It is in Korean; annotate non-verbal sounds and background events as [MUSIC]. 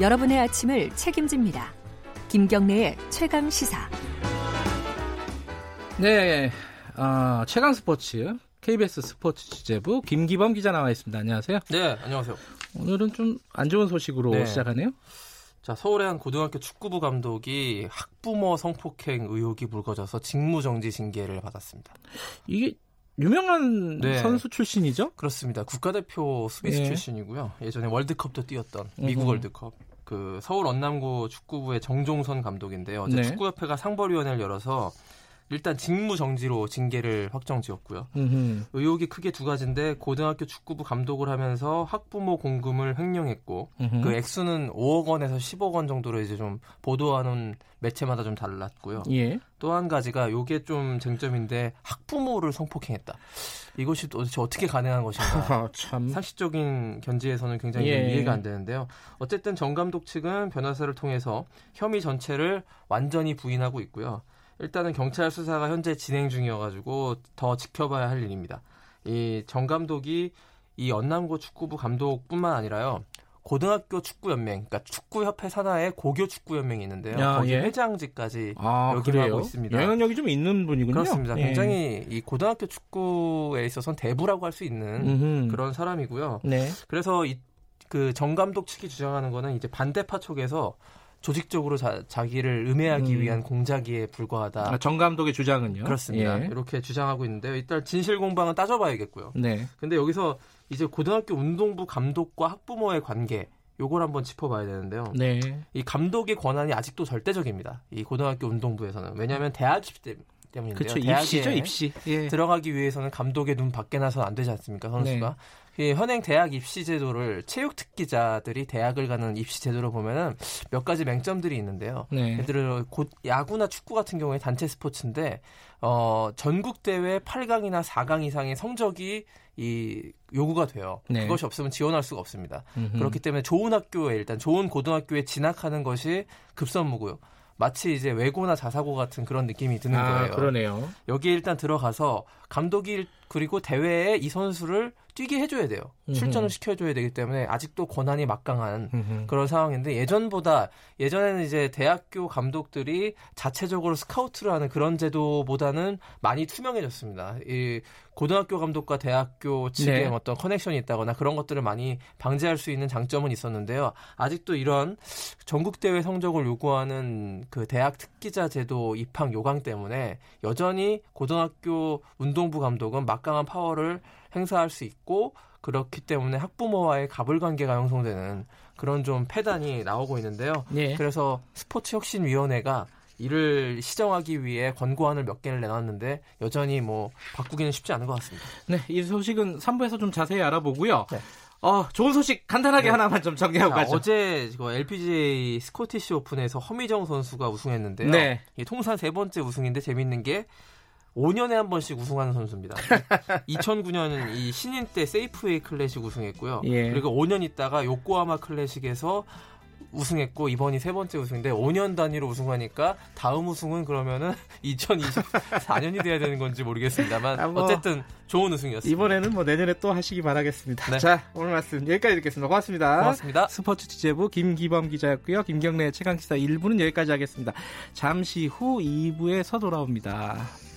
여러분의 아침을 책임집니다. 김경래의 최강 시사. 네, 어, 최강 스포츠 KBS 스포츠 취재부 김기범 기자 나와 있습니다. 안녕하세요. 네, 안녕하세요. 오늘은 좀 안 좋은 소식으로 네. 시작하네요. 자, 서울의 한 고등학교 축구부 감독이 학부모 성폭행 의혹이 불거져서 직무정지 징계를 받았습니다. 이게 유명한 네. 선수 출신이죠? 그렇습니다. 국가대표 수비수 예. 출신이고요. 예전에 월드컵도 뛰었던 미국 음. 월드컵. 그 서울 언남고 축구부의 정종선 감독인데요. 어제 네. 축구협회가 상벌위원회를 열어서 일단 직무 정지로 징계를 확정 지었고요. 음흠. 의혹이 크게 두 가지인데 고등학교 축구부 감독을 하면서 학부모 공금을 횡령했고 음흠. 그 액수는 5억 원에서 10억 원 정도로 이제 좀 보도하는 매체마다 좀 달랐고요. 예. 또한 가지가 요게 좀 쟁점인데 학부모를 성폭행했다. 이것이 도대체 어떻게 가능한 것인가? [LAUGHS] 참. 상식적인 견지에서는 굉장히 예. 이해가 안 되는데요. 어쨌든 정 감독 측은 변호사를 통해서 혐의 전체를 완전히 부인하고 있고요. 일단은 경찰 수사가 현재 진행 중이어가지고 더 지켜봐야 할 일입니다. 이 정 감독이 이 연남고 축구부 감독뿐만 아니라요. 고등학교 축구연맹, 그러니까 축구협회 산하에 고교 축구연맹이 있는데요. 야, 거기 예. 회장직까지 아, 역임하고 있습니다. 영향력이 좀 있는 분이군요. 그렇습니다. 예. 굉장히 이 고등학교 축구에 있어서는 대부라고 할 수 있는 음흠. 그런 사람이고요. 네. 그래서 이 그 정 감독 측이 주장하는 거는 이제 반대파 쪽에서 조직적으로 자, 기를 음해하기 음. 위한 공작에 불과하다. 아, 정 감독의 주장은요? 그렇습니다. 예. 이렇게 주장하고 있는데요. 일단 진실 공방은 따져봐야겠고요. 네. 근데 여기서 이제 고등학교 운동부 감독과 학부모의 관계 요걸 한번 짚어봐야 되는데요. 네. 이 감독의 권한이 아직도 절대적입니다. 이 고등학교 운동부에서는 왜냐하면 대학 입시 때문 인데요. 그렇죠. 입시죠, 입시. 예. 들어가기 위해서는 감독의 눈 밖에 나서는 안 되지 않습니까, 선수가? 네. 이 현행 대학 입시 제도를 체육 특기자들이 대학을 가는 입시 제도로 보면은 몇 가지 맹점들이 있는데요. 네. 예를 들어 곧 야구나 축구 같은 경우에 단체 스포츠인데 어 전국 대회 8강이나 4강 이상의 성적이 이 요구가 돼요. 네. 그것이 없으면 지원할 수가 없습니다. 음흠. 그렇기 때문에 좋은 학교에 일단 좋은 고등학교에 진학하는 것이 급선무고요. 마치 이제 외고나 자사고 같은 그런 느낌이 드는 아, 거예요. 그러네요. 여기에 일단 들어가서 감독이 그리고 대회에 이 선수를 뛰게 해줘야 돼요. 출전을 시켜줘야 되기 때문에 아직도 권한이 막강한. 그런 상황인데 예전보다 예전에는 이제 대학교 감독들이 자체적으로 스카우트를 하는 그런 제도보다는 많이 투명해졌습니다. 이 고등학교 감독과 대학교 측의 네. 어떤 커넥션이 있다거나 그런 것들을 많이 방지할 수 있는 장점은 있었는데요. 아직도 이런 전국 대회 성적을 요구하는 그 대학 특기자 제도 입학 요강 때문에 여전히 고등학교 운동 부 감독은 막강한 파워를 행사할 수 있고 그렇기 때문에 학부모와의 갑을 관계가 형성되는 그런 좀 패단이 나오고 있는데요. 네. 그래서 스포츠 혁신 위원회가 이를 시정하기 위해 권고안을 몇 개를 내놨는데 여전히 뭐 바꾸기는 쉽지 않은 것 같습니다. 네, 이 소식은 3부에서 좀 자세히 알아보고요. 네. 어, 좋은 소식 간단하게 네. 하나만 좀 정리하고 자, 가죠. 어제 LPGA 스코티시 오픈에서 허미정 선수가 우승했는데요. 네. 통산 세 번째 우승인데 재밌는 게 5년에 한 번씩 우승하는 선수입니다. [LAUGHS] 2009년은 이 신인 때 세이프웨이 클래식 우승했고요. 예. 그리고 5년 있다가 요코하마 클래식에서 우승했고 이번이 세 번째 우승인데 5년 단위로 우승하니까 다음 우승은 그러면은 [LAUGHS] 2024년이 돼야 되는 건지 모르겠습니다만 아, 뭐 어쨌든 좋은 우승이었습니다. 이번에는 뭐 내년에 또 하시기 바라겠습니다. 네. 자 오늘 말씀 여기까지 듣겠습니다. 고맙습니다. 고맙습니다. 스포츠 취재부 김기범 기자였고요. 김경래 최강 시사 1부는 여기까지 하겠습니다. 잠시 후 2부에서 돌아옵니다.